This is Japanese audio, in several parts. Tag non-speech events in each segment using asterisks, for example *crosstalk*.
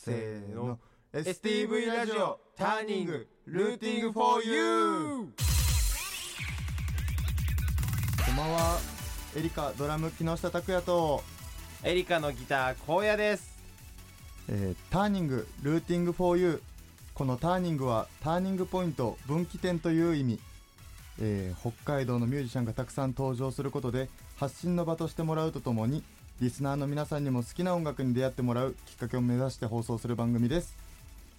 せーの。STV ラジオターニングルーティング for you こんばんは。エリカドラム木下拓也と、エリカのギター荒野です。えーターニングルーティング for you このターニングはターニングポイント分岐点という意味、えー北海道のミュージシャンがたくさん登場することで発信の場としてもらうとともにリスナーの皆さんにも好きな音楽に出会ってもらうきっかけを目指して放送する番組です。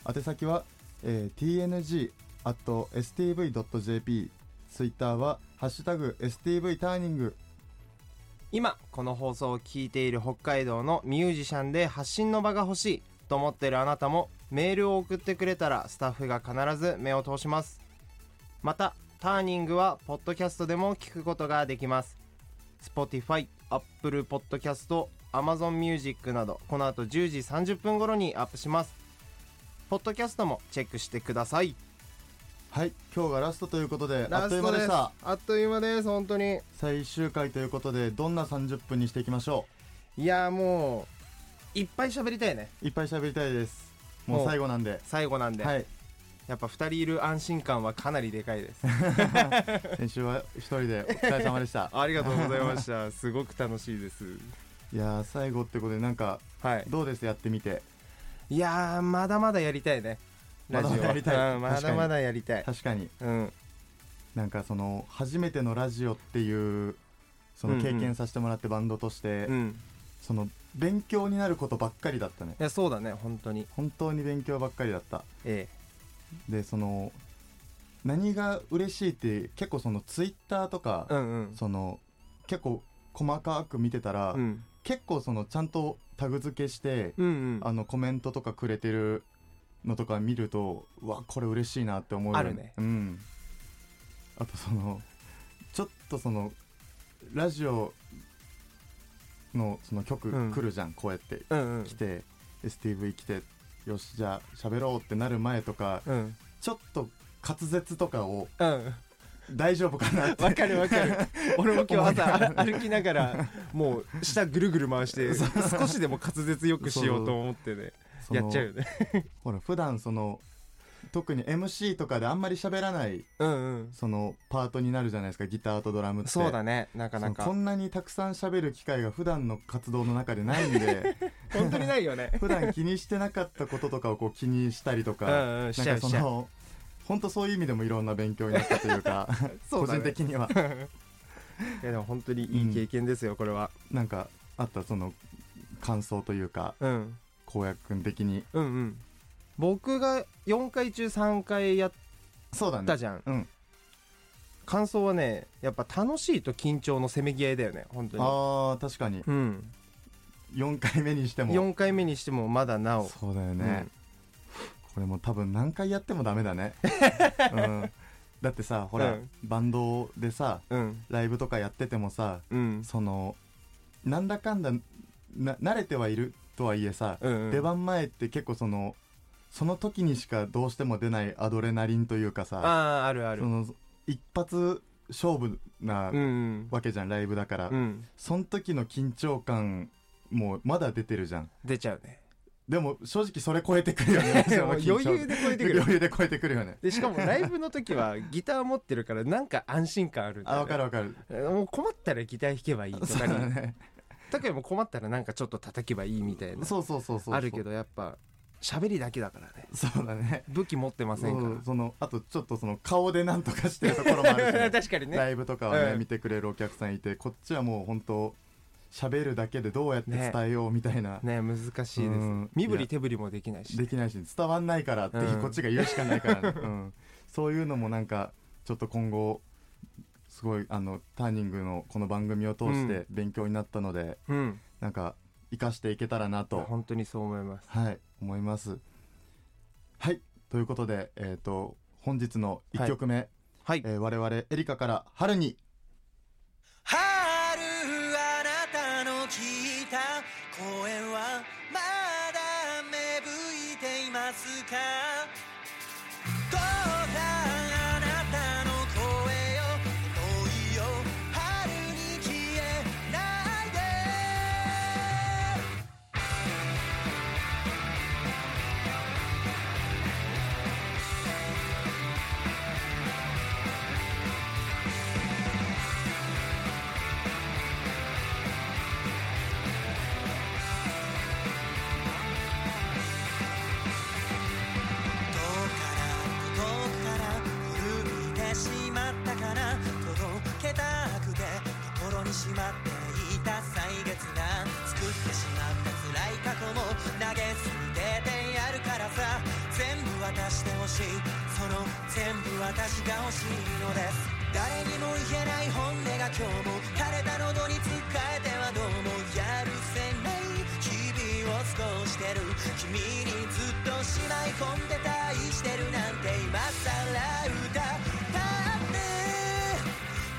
宛先は、えー tng.stv.jp ツイッターは「ハッシュタグ #stv ターニング今この放送を聞いている北海道のミュージシャンで発信の場が欲しいと思っているあなたもメールを送ってくれたらスタッフが必ず目を通しますまたターニングはポッドキャストでも聞くことができます Spotify、Apple Podcast、Amazon Music などこの後10時30分頃にアップします。ポッドキャストもチェックしてください」はい今日がラストということであっという間でした。あっという間です本当に。最終回ということでどんな30分にしていきましょいやーもういっぱい喋りたいね。ういっぱい喋りたいです。もう最後なんで。最後なんで、はいやっぱ2人いる安心感はかなりでかいです。*laughs* 先週は一人でお疲れ様でした。*laughs* ありがとうございました。すごく楽しいです。いやー最後ってことでなんかはい。どうです？やってみて。いやーまだまだやりたいね。ラジオまだやりたい。うんまだまだやりたい。確かに。うん。なんかその初めてのラジオっていうその経うんうん験させてもらってバンドとして、うん。その勉強になることばっかりだったね。いやそうだね本当に。本当に勉強ばっかりだった。えでその何が嬉しいって結構そのツイッターとか、えうんうん。その結構細かく見てたら、うん。結構そのちゃんとタグ付けして、うんうん。あのコメントとかくれてるのとか見るとうわこれ嬉しいなって思うよあるね。うん。あとそのちょっとそのラジオのその曲うん。来るじゃん、こうやってうんうん。来て STV 来てよしじゃあ喋ろうってなる前とかうん。ちょっと滑舌とかをうん。大丈夫かなって。わかるわかる。*laughs* 俺も今日朝歩きながらもう下ぐるぐる回して少しでも滑舌よくしようと思ってねやっちゃうよね。*laughs* ほら普段その特に MC とかであんまり喋らないうんうん。そのパートになるじゃないですかギターとドラムって。そうだねなかなか。こんなにたくさん喋る機会が普段の活動の中でないんで *laughs* *laughs* 本当にないよね。*laughs* 普段気にしてなかったこととかをこう気にしたりとか、うんうんかその本当そういう意味でもいろんな勉強になったというか *laughs* ね。個人的には。いやでも本当にいい経験ですよ、これは、なんかあったその感想というかうん、荒野君的に。うんうん。僕が4回中3回やったじゃん、うん。感想はねやっぱ楽しいと緊張のせめぎ合いだよね本当に。あー確かに。うん4回目にしても。4回目にしてもまだなお。そうだよね、これも多分何回やってもダメだね、*laughs* うん、だってさほら、うん。バンドでさうん。ライブとかやっててもさうん。そのなんだかんだな慣れてはいるとはいえさ、うんうん。出番前って結構そのその時にしかどうしても出ないアドレナリンというかさあああるある。その一発勝負なうんうん。わけじゃん、ライブだから、うん。その時の緊張感もまだ出てるじゃん。出ちゃうね。でも正直それ超えてくるよね。*laughs* 余裕で超えてくる。余裕で超えてくるよね。でしかもライブの時はギター持ってるからなんか安心感あるんだよ、ね、あわかるわかる。もう困ったらギター弾けばいいとかね。だけどもう困ったらなんかちょっと叩けばいいみたいな。そうそうそうそうあるけどやっぱ喋りだけだからね。そうだね。武器持ってませんから。そのあとちょっとその顔でなんとかしてるところもあるしね、*laughs* 確かにね。ライブとかをね、うん。見てくれるお客さんいてこっちはもう本当喋るだけでどうやって伝えようみたいな、ね難しいです。うん。身振り手振りもできないしできないし伝わんないからって、うん。こっちが言うしかないからね、*laughs* うん、そういうのもなんかちょっと今後すごいあのターニングのこの番組を通して勉強になったので、うん。なんか生かしていけたらなと。本当にそう思います。はい思います。はいということでえっ、と本日の1曲目、はい。えー我々エリカから「春にいた歳月が作ってしまった辛い過去も投げ捨ててやるからさ。全部渡してほしい。その全部私が欲しいのです。誰にも言えない本音が今日も枯れた喉に使えてはどうもやるせない日々を過ごしてる。君にずっとしまい込んでたいしてるなんて今更歌ったって。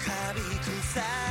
カビ臭い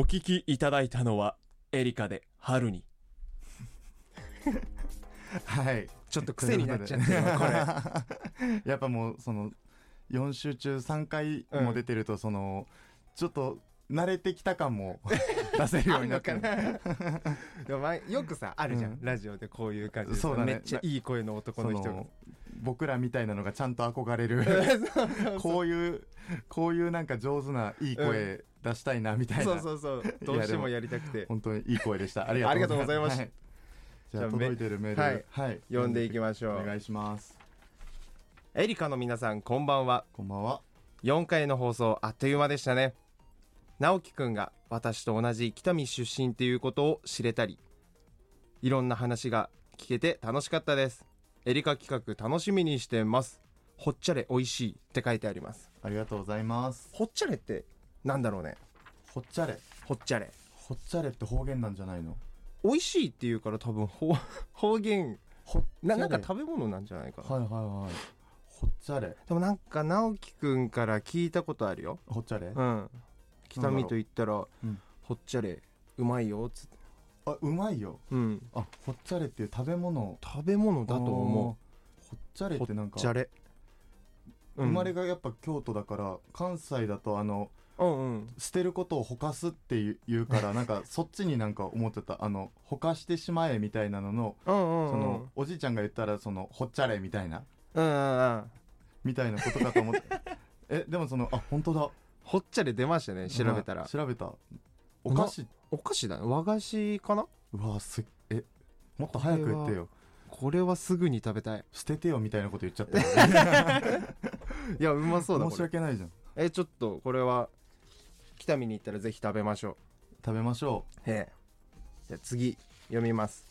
お聞きいただいたのはエリカで春に。*laughs* はい。ちょっと癖になっちゃって *laughs* *laughs* やっぱもうその4週中3回も出てるとその、ちょっと慣れてきた感も出せるようになってでも前よくさあるじゃん、うん。ラジオでこういう感じそうだね。めっちゃいい声の男の人僕らみたいなのがちゃんと憧れる。こういうこういうなんか上手ないい声出したいなみたいな、そうそうそう。どうしてもやりたくて。本当にいい声でした。*laughs* ありがとうございましたはい。じゃあ届いてるメール。はい。はい、読んでいきましょう。お願いします。エリカの皆さんこんばんは。こんばんは。4回の放送あっという間でしたね。直樹くんが私と同じ北見出身っていうことを知れたりいろんな話が聞けて楽しかったです。エリカ企画楽しみにしてます。ほっちゃれ美味しいって書いてあります。ありがとうございます。ほっちゃれってなんだろうね。ほっちゃれ。ほっちゃれ。ほっちゃれって方言なんじゃないの？美味しいっていうから多分方 *laughs* 方言。ほななんか食べ物なんじゃないかな、はいはいはい。ほっちゃれ。でもなんか直樹くんから聞いたことあるよ。ほっちゃれ？うん。北見と言ったら、う。ん。ほっちゃれうまいよつって。あうまいよ。うん。あほっちゃれっていう食べ物。食べ物だと思う。ほっちゃれってなんかっちゃれ、うん。生まれがやっぱ京都だから関西だとあの捨てることをほかすっていう言うからなんかそっちになんか思ってた。あのほかしてしまえみたいなののそのおじいちゃんが言ったらそのほっちゃれみたいな。うんうんうん。みたいなことかと思って。*laughs* えでもそのあ本当だ。ほっちゃれ出ましたね調べたら。はい調べた。お菓子。お菓子。だね。和菓子かな？うわすえもっと早く言ってよ。これはすぐに食べたい。捨ててよみたいなこと言っちゃったよ *laughs* いやうまそうだ申し訳ないじゃん。えちょっとこれは北見に行ったらぜひ食べましょう。食べましょへえじゃあ次読みます。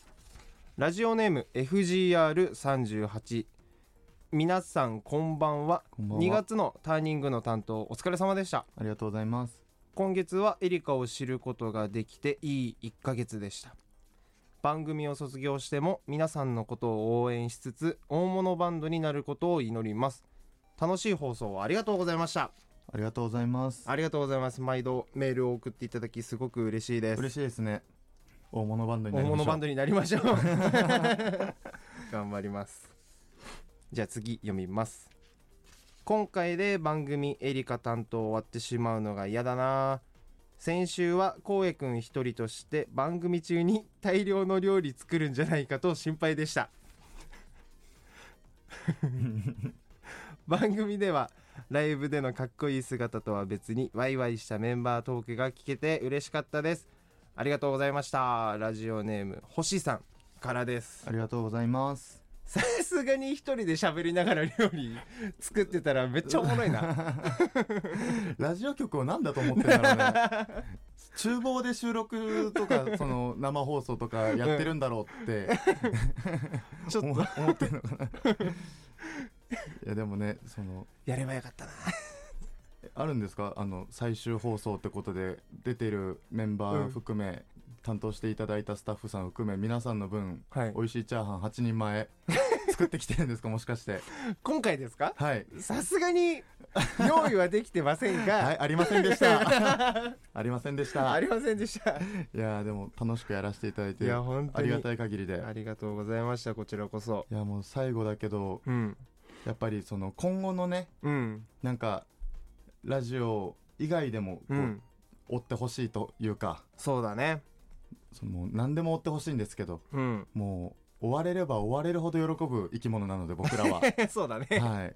ラジオネーム FGR38 皆さんこんばんは。うこんばんは。2月のターニングの担当お疲れ様でした。ありがとうございます。今月はエリカを知ることができていい1ヶ月でした。番組を卒業しても皆さんのことを応援しつつ大物バンドになることを祈ります。楽しい放送をありがとうございましたありがとうございます。ありがとうございます。毎度メールを送っていただきすごく嬉しいです。嬉しいですね。大物バンドにな大りましょう。物バンドになりましょう。*laughs* 頑張ります。じゃあ次読みます。今回で番組エリカ担当終わってしまうのが嫌だな。先週はこうえくん一人として番組中に大量の料理作るんじゃないかと心配でした。*laughs* *laughs* 番組ではライブでのかっこいい姿とは別にワイワイしたメンバートークが聞けて嬉しかったです。ありがとうございました。ラジオネーム星さんからです。ありがとうございます。さすがに一人で喋りながら料理作ってたらめっちゃおもろいな。*laughs* ラジオ局を何だと思ってんだろうね。厨房で収録とかその生放送とかやってるんだろうって。*laughs* ちょっ思と。*laughs* 思ってるのかないやでもねそのやればよかったな。あるんですか？あの最終放送ってことで出てるメンバー含め、担当していただいたスタッフさん含め皆さんの分はい。美味しいチャーハン8人前作ってきてるんですか？*laughs* もしかして。今回ですか？はい。さすがに用意はできてませんが、はい *laughs* ありませんでした。ありませんでした。いありませんでした。やーでも楽しくやらせていただいていや本当に。ありがたい限りで。ありがとうございましたこちらこそ。いやもう最後だけどうんやっぱりその今後のねうん。なんかラジオ以外でもこう、うん。追ってほしいというかそうだね。その何でも追ってほしいんですけどうん。もう追われれば追われるほど喜ぶ生き物なので僕らは。*laughs* そうだね。はい。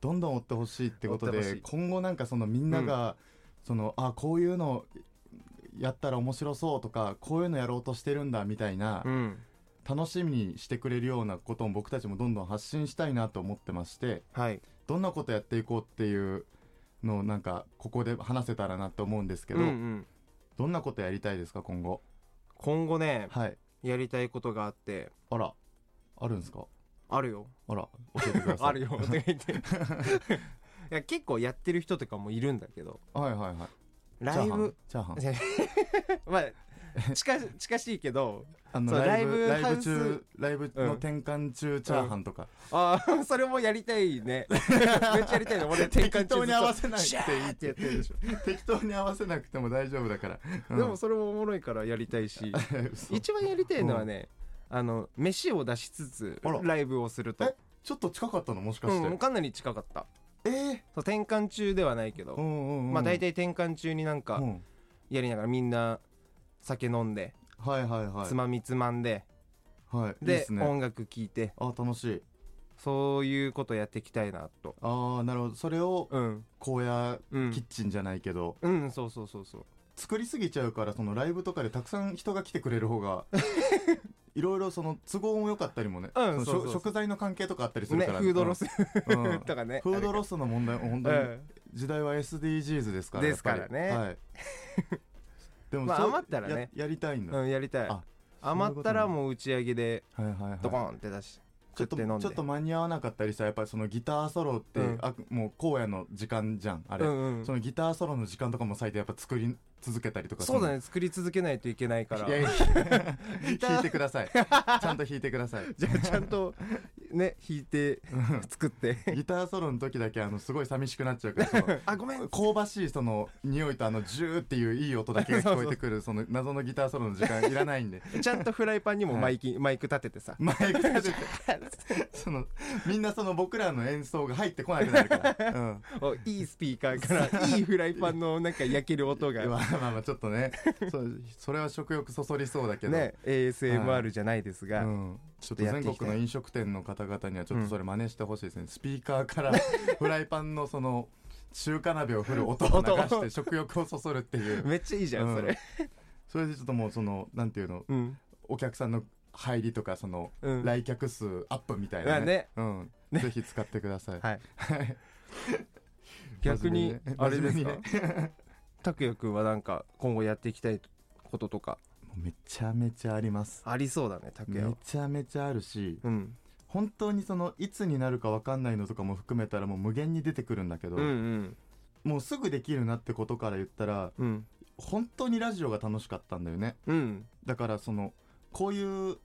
どんどん追ってほしいってことで今後なんかそのみんなが、そのあこういうのやったら面白そうとかこういうのやろうとしてるんだみたいな、うん楽しみにしてくれるようなことも僕たちもどんどん発信したいなと思ってましてはい。どんなことやっていこうっていうのをなんかここで話せたらなと思うんですけど、うんうん。どんなことやりたいですか今後？今後ねはい。やりたいことがあって。あら。あるんですか？あるよ。あら。教えてください。*laughs* あるよ。とか言っていや結構やってる人とかもいるんだけど。はいはいはい。ライブチャーハン？チャーハン。*laughs* まあ *laughs* 近近しいけどあのライブライブ中ライブのうん。転換中チャーハンとか、ああ *laughs* それもやりたいね。*laughs* めっちゃやりたいの俺転換中適当に合わせなくていいってやってるでしょ。適当に合わせなくても大丈夫だから、うん。でもそれもおもろいからやりたいし。嘘。一番やりたいのはね、あの飯を出しつつライブをすると。え？ちょっと近かったの？もしかして、うん、かなり近かった。え？ーそう転換中ではないけど、うんうんうん。まあ大体転換中になんかうん。やりながらみんな酒飲んで、はいはいはい。つまみつまんではいでね。音楽聴いて。あ楽しい。そういうことやっていきたいなと。ああなるほど。それをうん。荒野うん。キッチンじゃないけど、うんそうそうそうそう。作りすぎちゃうからそのライブとかでたくさん人が来てくれる方が *laughs* いろいろその都合も良かったりもね、うんそ食材の関係とかあったりするねから、フードロスうん。う *laughs* んとかね。フードロスの問題本当にうん。時代は SDGs ですからですからね。はい *laughs* でもまあ余ったらね。ややりたいんだ、うんやりたい。あ余ったらもう打ち上げでドコンって出しちょっとちょっと間に合わなかったりさやっぱりそのギターソロって、うん。あもう荒野の時間じゃんあれ、うんうんそのギターソロの時間とかも割いてやっぱ作り続けたりとかそうだね。作り続けないといけないから。いやいや *laughs* 弾いてください。*laughs* ちゃんと弾いてください。じゃあちゃんとね弾いて作って。ギターソロの時だけあのすごい寂しくなっちゃうから *laughs* あごめん。香ばしいその匂いとあのジューっていういい音だけが聞こえてくるその謎のギターソロの時間いらないんで。*laughs* ちゃんとフライパンにもマイキ、マイク立ててさ。マイク立てて。そのみんなその僕らの演奏が入ってこなくなるから、うん、おいいスピーカーからいいフライパンのなんか焼ける音が。*laughs* まあまあまあちょっとね。そうそれは食欲そそりそうだけど、ね ASMR じゃないですが、うん、ちょっと全国の飲食店の方々にはちょっとそれ真似してほしいですね、スピーカーから *laughs* フライパンのその中華鍋を振る音を流して食欲をそそるっていう。*laughs* めっちゃいいじゃん、うん。それ。それでちょっともうそのなんていうのうん。お客さんの入りとかその、うん。来客数アップみたいなね。まあね。うん。ね。ぜひ使ってください、はい。は *laughs* い逆にあれですか？拓也くんはなんか今後やっていきたいこととかめちゃめちゃあります。ありそうだね拓め也はちゃめちゃあるしうん。本当にそのいつになるか分かんないのとかも含めたらもう無限に出てくるんだけど、うんうん。もうすぐできるなってことから言ったらうん。本当にラジオが楽しかったんだよね。うん。だからそのこういう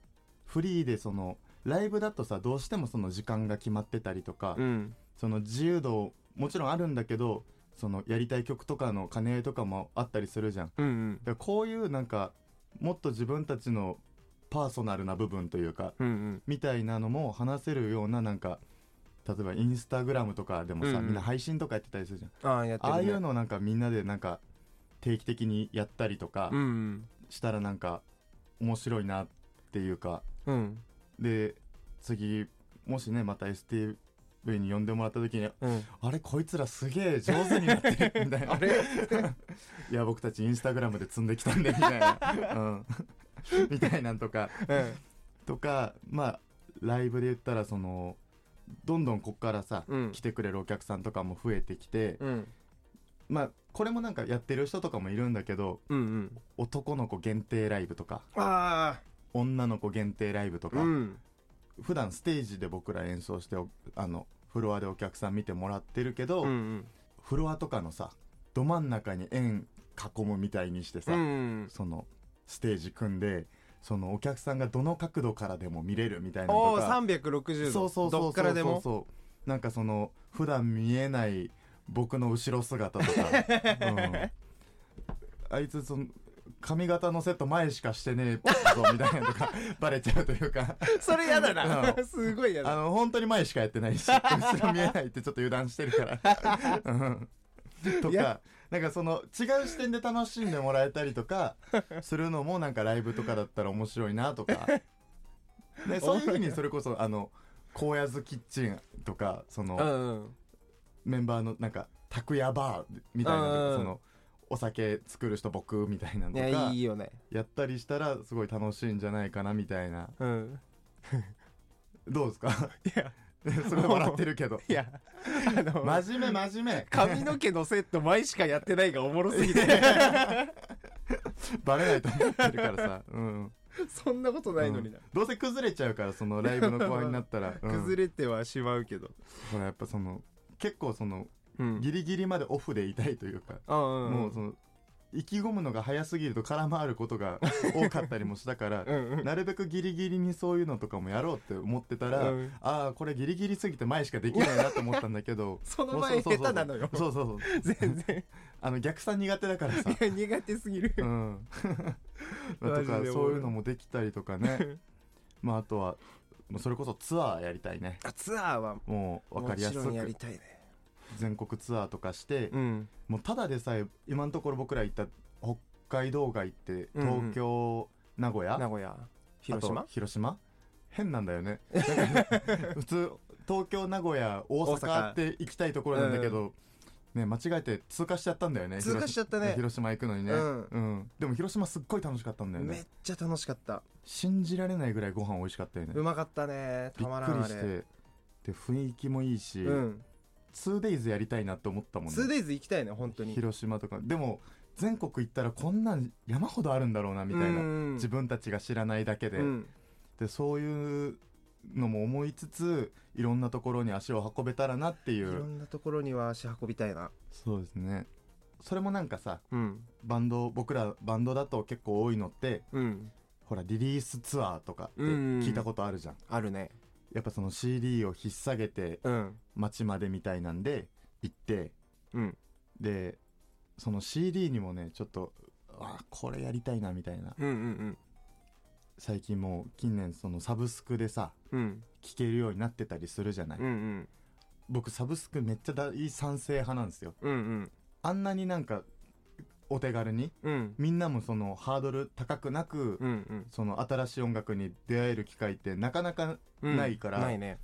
フリーでそのライブだとさどうしてもその時間が決まってたりとか、うん。その自由度もちろんあるんだけどそのやりたい曲とかの兼ね合いとかもあったりするじゃん。だかうん。うんらこういうなんかもっと自分たちのパーソナルな部分というかうんうん。みたいなのも話せるようななんか例えばインスタグラムとかでもさ、うんうん。みんな配信とかやってたりするじゃん。ああやってる、ね、ああいうのなんかみんなでなんか定期的にやったりとかしたらなんか面白いなっていうか。うん。で次もしねまた ST 上に呼んでもらった時にうん。あれこいつらすげえ上手になってるみたいな。あれ？*laughs* いや僕たちインスタグラムで積んできたんでみたいな、うん、*laughs* みたいなんとか。うん。とかまあライブで言ったらそのどんどんこっからさ、うん。来てくれるお客さんとかも増えてきて、うん。まあこれもなんかやってる人とかもいるんだけどうんうん。男の子限定ライブとかあ女の子限定ライブとか、あうん普段ステージで僕ら演奏しておあのフロアでお客さん見てもらってるけど、うんうん。フロアとかのさど真ん中に円囲むみたいにしてさ、うんそのステージ組んでそのお客さんがどの角度からでも見れるみたいなとか。360度。そうそうそうそうどっからでも？そうそう。なんかその普段見えない僕の後ろ姿とか、*laughs* うん、あいつその髪型のセット前しかしてねえぞみたいなのとか *laughs* バレちゃうというか。それやだな。うすごいやだ。あの本当に前しかやってないし後ろ見えないってちょっと油断してるから、*laughs* うん、とかなんかその違う視点で楽しんでもらえたりとかするのもなんかライブとかだったら面白いなとか。で *laughs* そういうふうにそれこそあの荒野津キッチンとかその、うんうん。メンバーのなんか拓也バーみたいなそのお酒作る人僕みたいなのとかいいよね。やったりしたらすごい楽しいんじゃないかなみたいな。うん。どうですか？*laughs* いや。*laughs* すごい笑ってるけど。いやあの真面目真面目。髪の毛のセット前しかやってないがおもろすぎて。*laughs* バレないと思ってるからさ、うん、そんなことないのにな、どうせ崩れちゃうからそのライブの後半になったら、うん。崩れてはしまうけど。ほらやっぱその結構そのうんギリギリまでオフでいたいというか、もうその意気込むのが早すぎると空回ることが *laughs* 多かったりもしたからうんうん。なるべくギリギリにそういうのとかもやろうって思ってたら、うん。ああこれギリギリすぎて前しかできないなと思ったんだけど *laughs* その前下手なのよ。そうそうそう全然。*laughs* あの逆算苦手だからさ。苦手すぎる。うん。まあとかそういうのもできたりとかね。まああとはそれこそツアーやりたいね。あツアーはもう分かりやすもちろんやりくたいね全国ツアーとかして、うん。もうただでさえ今のところ僕ら行った北海道外ってうんうん。東京、名古屋名古屋。広島？広島？変なんだよね。*laughs* 普通東京名古屋大大阪。阪って行きたいところなんだけど、ね、間違えて通過しちゃったんだよね通過しちゃったね。広島行くのにね、うん。でも広島すっごい楽しかったんだよね。めっちゃ楽しかった。信じられないぐらいご飯美味しかったよね。うまかったね。びたまらっくりして。で雰囲気もいいし、うん 2days やりたいなって思ったもんね。2days 行きたいね本当に。広島とか。でも全国行ったらこんなん山ほどあるんだろうなみたいな、うん自分たちが知らないだけで、うん。でそういうのも思いつついろんなところに足を運べたらなっていいろうんなところには足運びたいな。そうですね。それもなんかさうん。バンド僕らバンドだと結構多いのってうん。ほらリリースツアーとかってうん。聞いたことあるじゃん、あるねやっぱその CD を引っ提げてうん。街までみたいなんで行ってうん。でその CD にもねちょっとあこれやりたいなみたいな。うんうん最近もう近年そのサブスクでさうん。うん聴けるようになってたりするじゃない、うんうん。僕サブスクめっちゃ大賛成派なんですよ。うんうん。あんなになんかお手軽に。うん。みんなもそのハードル高くなく、うんその新しい音楽に出会える機会ってなかなかうんないからないね。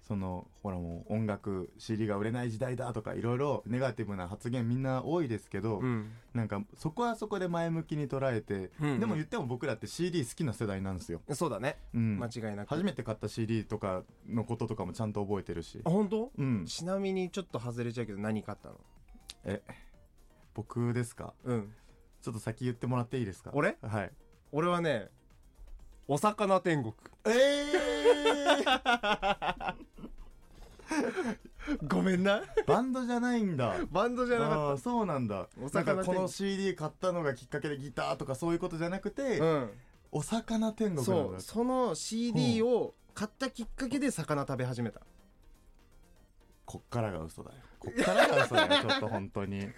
そのほらもう音楽 CD が売れない時代だとかいろいろネガティブな発言みんな多いですけど、うん。なんかそこはそこで前向きに捉えて、うんうん。でも言っても僕らって CD 好きな世代なんですよ、そうだね。うん。間違いなく。初めて買った CD とかのこととかもちゃんと覚えてるし。あ本当？うん。ちなみにちょっと外れちゃうけど何買ったの？え僕ですか？うん。ちょっと先言ってもらっていいですか？俺？はい。俺はねお魚天国。え *laughs* ごめんな。ー、バンドじゃないんだ。バンドじゃなかああーそうなんだ。なんかこの CD 買ったのがきっかけでギターとかそういうことじゃなくて、ったうん。お魚天国そう。だその CD を買ったきっかけで魚食べ始めた。こっからが嘘だよ。こっからが嘘だよ。ちょっと本当に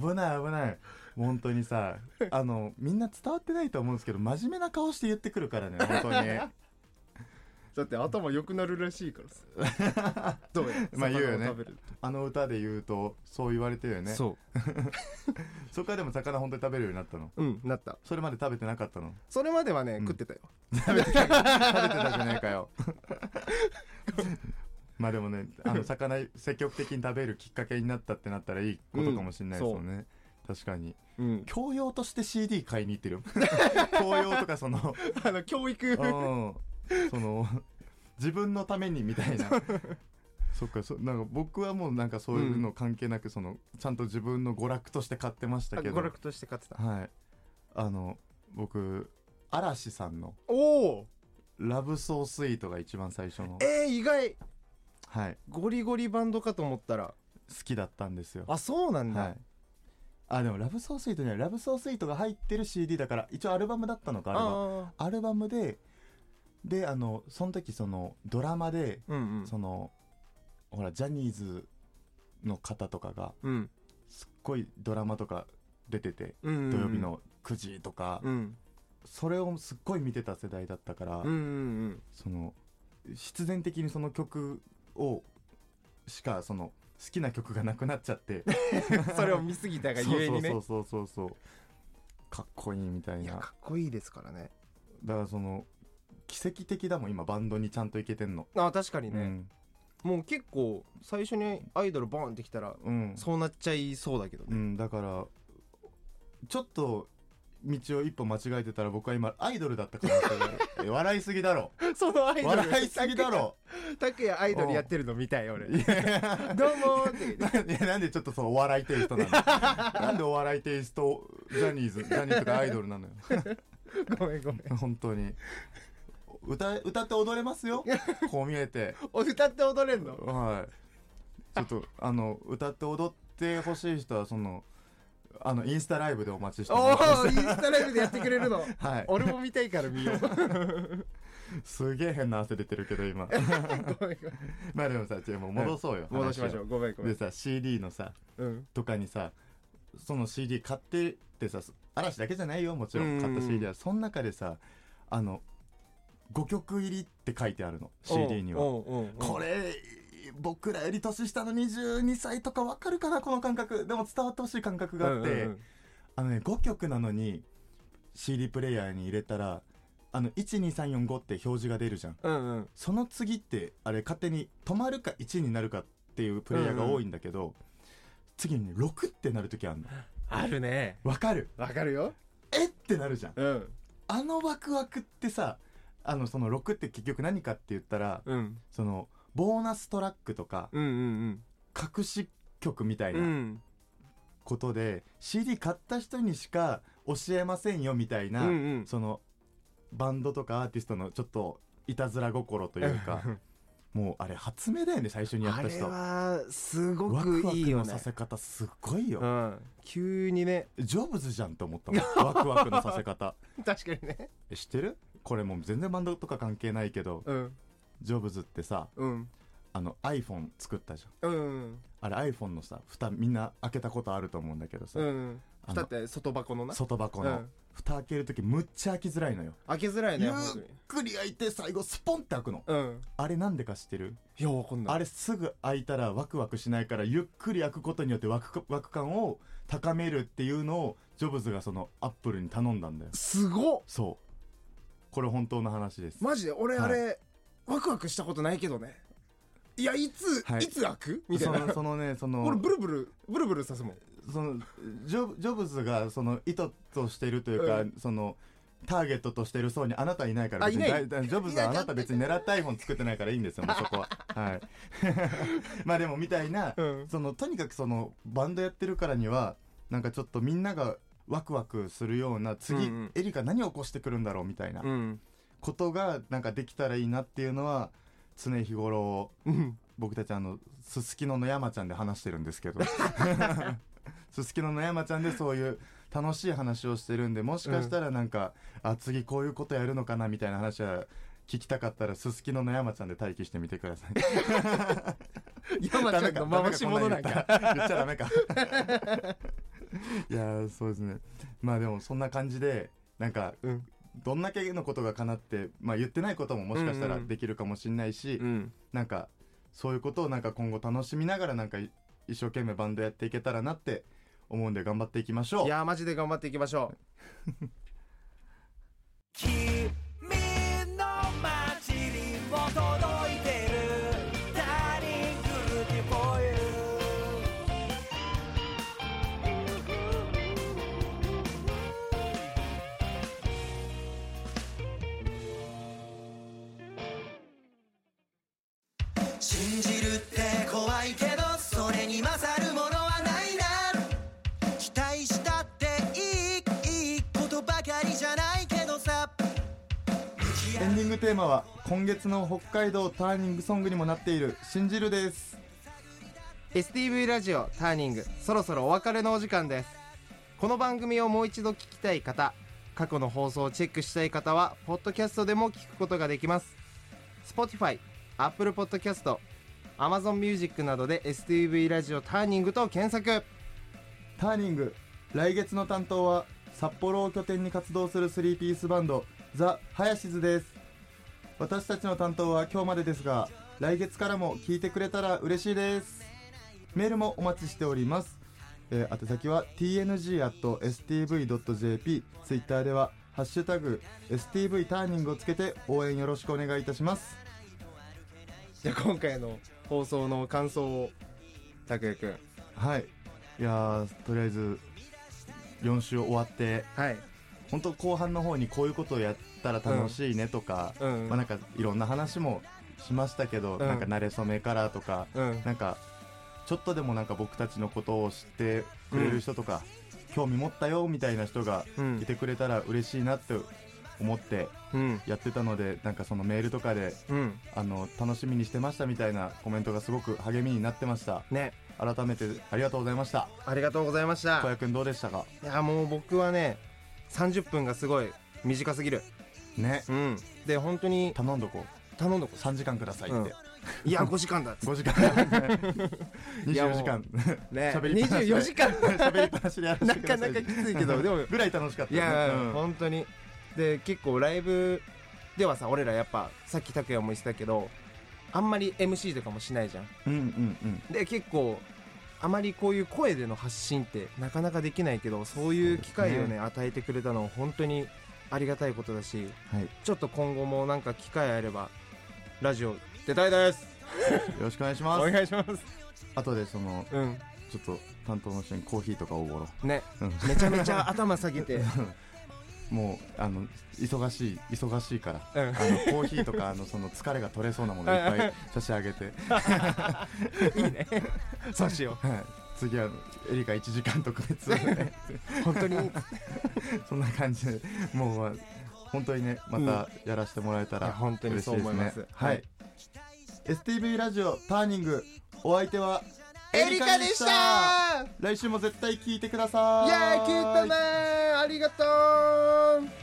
危ない危ない。本当にさあのみんな伝わってないと思うんですけど真面目な顔して言ってくるからね本当に。*laughs* だって頭良くなるらしいからさ。*laughs* どうやまあ言うよね。あの歌で言うとそう言われてるよね。そ *laughs* そこからでも魚本当に食べるようになったの？ううんなった。それまで食べてなかったの？それまではね、うん。食ってたよ。食べてた。食べてたじゃねえかよまあでもねあの *laughs* 魚積極的に食べるきっかけになったってなったらいいことかもしれないですよね、確かに。うん。教養として CD 買いに行ってるよ。*laughs* 教養とかその *laughs* あの教育。うん。その自分のためにみたいな。そっかそなんか僕はもうなんかそういうの関係なく、そのちゃんと自分の娯楽として買ってましたけど。娯楽として買ってた。はい。あの僕嵐さんのおお「ラブソースイートが一番最初の、えー、意外はい、ゴリゴリバンドかと思ったら。好きだったんですよ。あそうなんだ、はい。あでも「ラブソースイートには「ラブソースイートが入ってる CD だから一応アルバムだったのかあれはあアルバムでであのその時そのドラマであうんうん。そのほらジャニーズの方とかがうん。すっごいドラマとか出てて、うんうん土曜日の9時とか、うん。それをすっごい見てた世代だったから、うんうん。その必然的にその曲をしかその好きな曲がなくなっちゃって。う *laughs* んそれを見すぎたがゆえにね。そうそうそうそうかっこいいみたいいやなかっこいいですからね。だからその奇跡的だもん今バンドにちゃんといけてんの、あ確かにね、うん。もう結構最初にアイドルボーンってきたらうん。そうなっちゃいそうだけどね、うん、だからちょっと道を一歩間違えてたら僕は今アイドルだった可能性がある。え笑いすぎだろ。*laughs* そのアイドル笑いすぎだろ拓也アイドルやってるの見たい俺。*laughs* どうもーって。なんでちょっとそのお笑いテイストなの？*laughs* なんでお笑いテイストジャニーズジャニーズとかアイドルなのよ？ごめんごめん。本当に。歌歌って踊れますよ？*laughs* こう見えて。お歌って踊れんの？はい。ちょっとあの歌って踊ってほしい人はそのあのインスタライブでお待ちしておます。おインスタライブでやってくれるの。はい。俺も見たいから見よう *laughs* すげえ変な汗出てるけど今。*laughs* ごめんごめん。まあでもさじゃあもう戻そうよ、戻しましょ話うごめんごめん。をでさ CD のさうん。とかにさその CD 買ってってさ嵐だけじゃないよもちろうん買った CD は。その中でさあの5曲入りって書いてあるの CD には。これ僕らより年下の22歳とかわかるかなこの感覚。でも伝わってほしい感覚があって、あのね5曲なのに CD プレイヤーに入れたらあの12345って表示が出るじゃん。うんうん。その次ってあれ勝手に止まるか1になるかっていうプレイヤーが多いんだけど、次にね6ってなる時あるの。あるね。わかる？わかるよ。えってなるじゃん。うん。あのワクワクってさあのその6って結局何かって言ったらうん。そのボーナストラックとかうんうん隠し曲みたいうんうなん。ことで、CD 買った人にしか教えませんよみたいな、うんうん。そのバンドとかアーティストのちょっといたずら心というかもうあれ発明だよね最初にやっあれた人はすごワクワクくいいよね。のさせ方すっごいよ、うん。急にね。ジョブズじゃんと思ったもん。ワクワクのさせ方。*laughs* 確かにね。え知ってる？これもう全然バンドとか関係ないけどうん。ジョブズってさうん。あの iPhone 作ったじゃん。うんあれ iPhone のさ蓋みんな開けたことあると思うんだけどさ、うんあのだって外箱のな。外箱の。うん蓋開ける時むっちゃ開きづらいのよ、開けづらいねゆっくり開いて最後スポンって開くの。うん。あれなんでか知ってる？いやわかんない。あれすぐ開いたらワクワクしないからゆっくり開くことによってワクワク感を高めるっていうのをジョブズがそのアップルに頼んだんだよ。すごっ。そう。これ本当の話です。マジで？俺はい。あれワクワクしたことないけどね。いやいつはい。いつ開く？みたいな。そのそのねその俺ブルブルブルブルさすもんそのジョブジョブズがその意図としてるというか、うん。そのターゲットとしてる層にあなたいないから別にジョブズはあなた別に狙った iPhone 作ってないからいいんですよもうそこは。*laughs* はい。*laughs* まあでもみたいな、うん。そのとにかくそのバンドやってるからにはなんかちょっとみんながワクワクするような次、うんうん。エリカ何を起こしてくるんだろうみたいなうん。ことがなんかできたらいいなっていうのは常日頃うん。僕たちあのすすきのの山ちゃんで話してるんですけど *laughs* すすきのの山ちゃんでそういう楽しい話をしてるんでもしかしたらなんか、あ次こういうことやるのかなみたいな話は聞きたかったらすすきのの山ちゃんで待機してみてください。山ちゃんの回し物なんか言っちゃダメかいやーそうですね。まあでもそんな感じでなんかうん。どんだけのことが叶って、まあ、言ってないことももしかしたらできるかもしれないし、うん。なんかそういうことをなんか今後楽しみながらなんかい一生懸命バンドやっていけたらなって思うんで頑張っていきましょう。いやーマジで頑張っていきましょ君 *laughs* エングテーマは今月の北海道ターニングソングにもなっている「信じる」です。STV ラジオターニングそろそろお別れのお時間です。この番組をもう一度聞きたい方過去の放送をチェックしたい方はポッドキャストでも聞くことができます。Spotify、Apple Podcast、Amazon Music などで STV ラジオターニングと検索。ターニング来月の担当は札幌を拠点に活動する3ピースバンドザ・ハヤシズです私たちの担当は今日までですが来月からも聞いてくれたら嬉しいです。メールもお待ちしております、えー宛先は tng.stv.jp ツイッターでは「ハッシュタグ #STV ターニング」をつけて応援よろしくお願いいたします。じゃあ今回の放送の感想を拓也くん。はい。いやーとりあえず4週終わってはい。本当後半の方にこういうことをやったら楽しいねとか、うん。まあ、なんかいろんな話もしましたけど、うん。なんか慣れ初めからとか、うん。なんかちょっとでもなんか僕たちのことを知ってくれる人とか、興味持ったよみたいな人がうん。いてくれたら嬉しいなって思ってうん。やってたのでなんかそのメールとかでうん。あの楽しみにしてましたみたいなコメントがすごく励みになってました。ね。改めてありがとうございました。ありがとうございました。小くんどうでしたか？いやもう僕はね30分がすごい短すぎるね。うん。で本当に頼んどこ頼んどこう。3時間くださいって、うん。いや *laughs* 5時間だっつっ5 *laughs* 時間。いやもう24時間ね。*laughs* 喋りっぱなしで。24時間。喋りっぱなしでやらせなかなかきついけどでもぐらい楽しかったいや、うん。本当に。で結構ライブではさ俺らやっぱさっき拓也も言ってたけどあんまり MC とかもしないじゃん。うんうんうん。で結構あまりこういう声での発信ってなかなかできないけどそういう機会をね。与えてくれたのは本当にありがたいことだしはい。よちょっと今後もなんか機会あればラジオ出たいです。*laughs* ろしくお願いしおます。願いします。後でそのうん。ちょっと担当の人にコーヒーとかおごろね。う、うん。めちゃめちゃ頭下げて。*laughs* もうあの忙しい忙しいからうん。あのコーヒーとかあのその疲れが取れそうなものいっぱい差し上げて、いいねそうしよはい、次はエリカ1時間特別。*laughs* 本当に？*laughs* そんな感じでもう、まあ本当にねまたやらせてもらえたらいや本当にそう思います。嬉しですねはい、STV ラジオターニングお相手はエリカでした。来週も絶対聞いてください。イエーイ聞いたねありがとう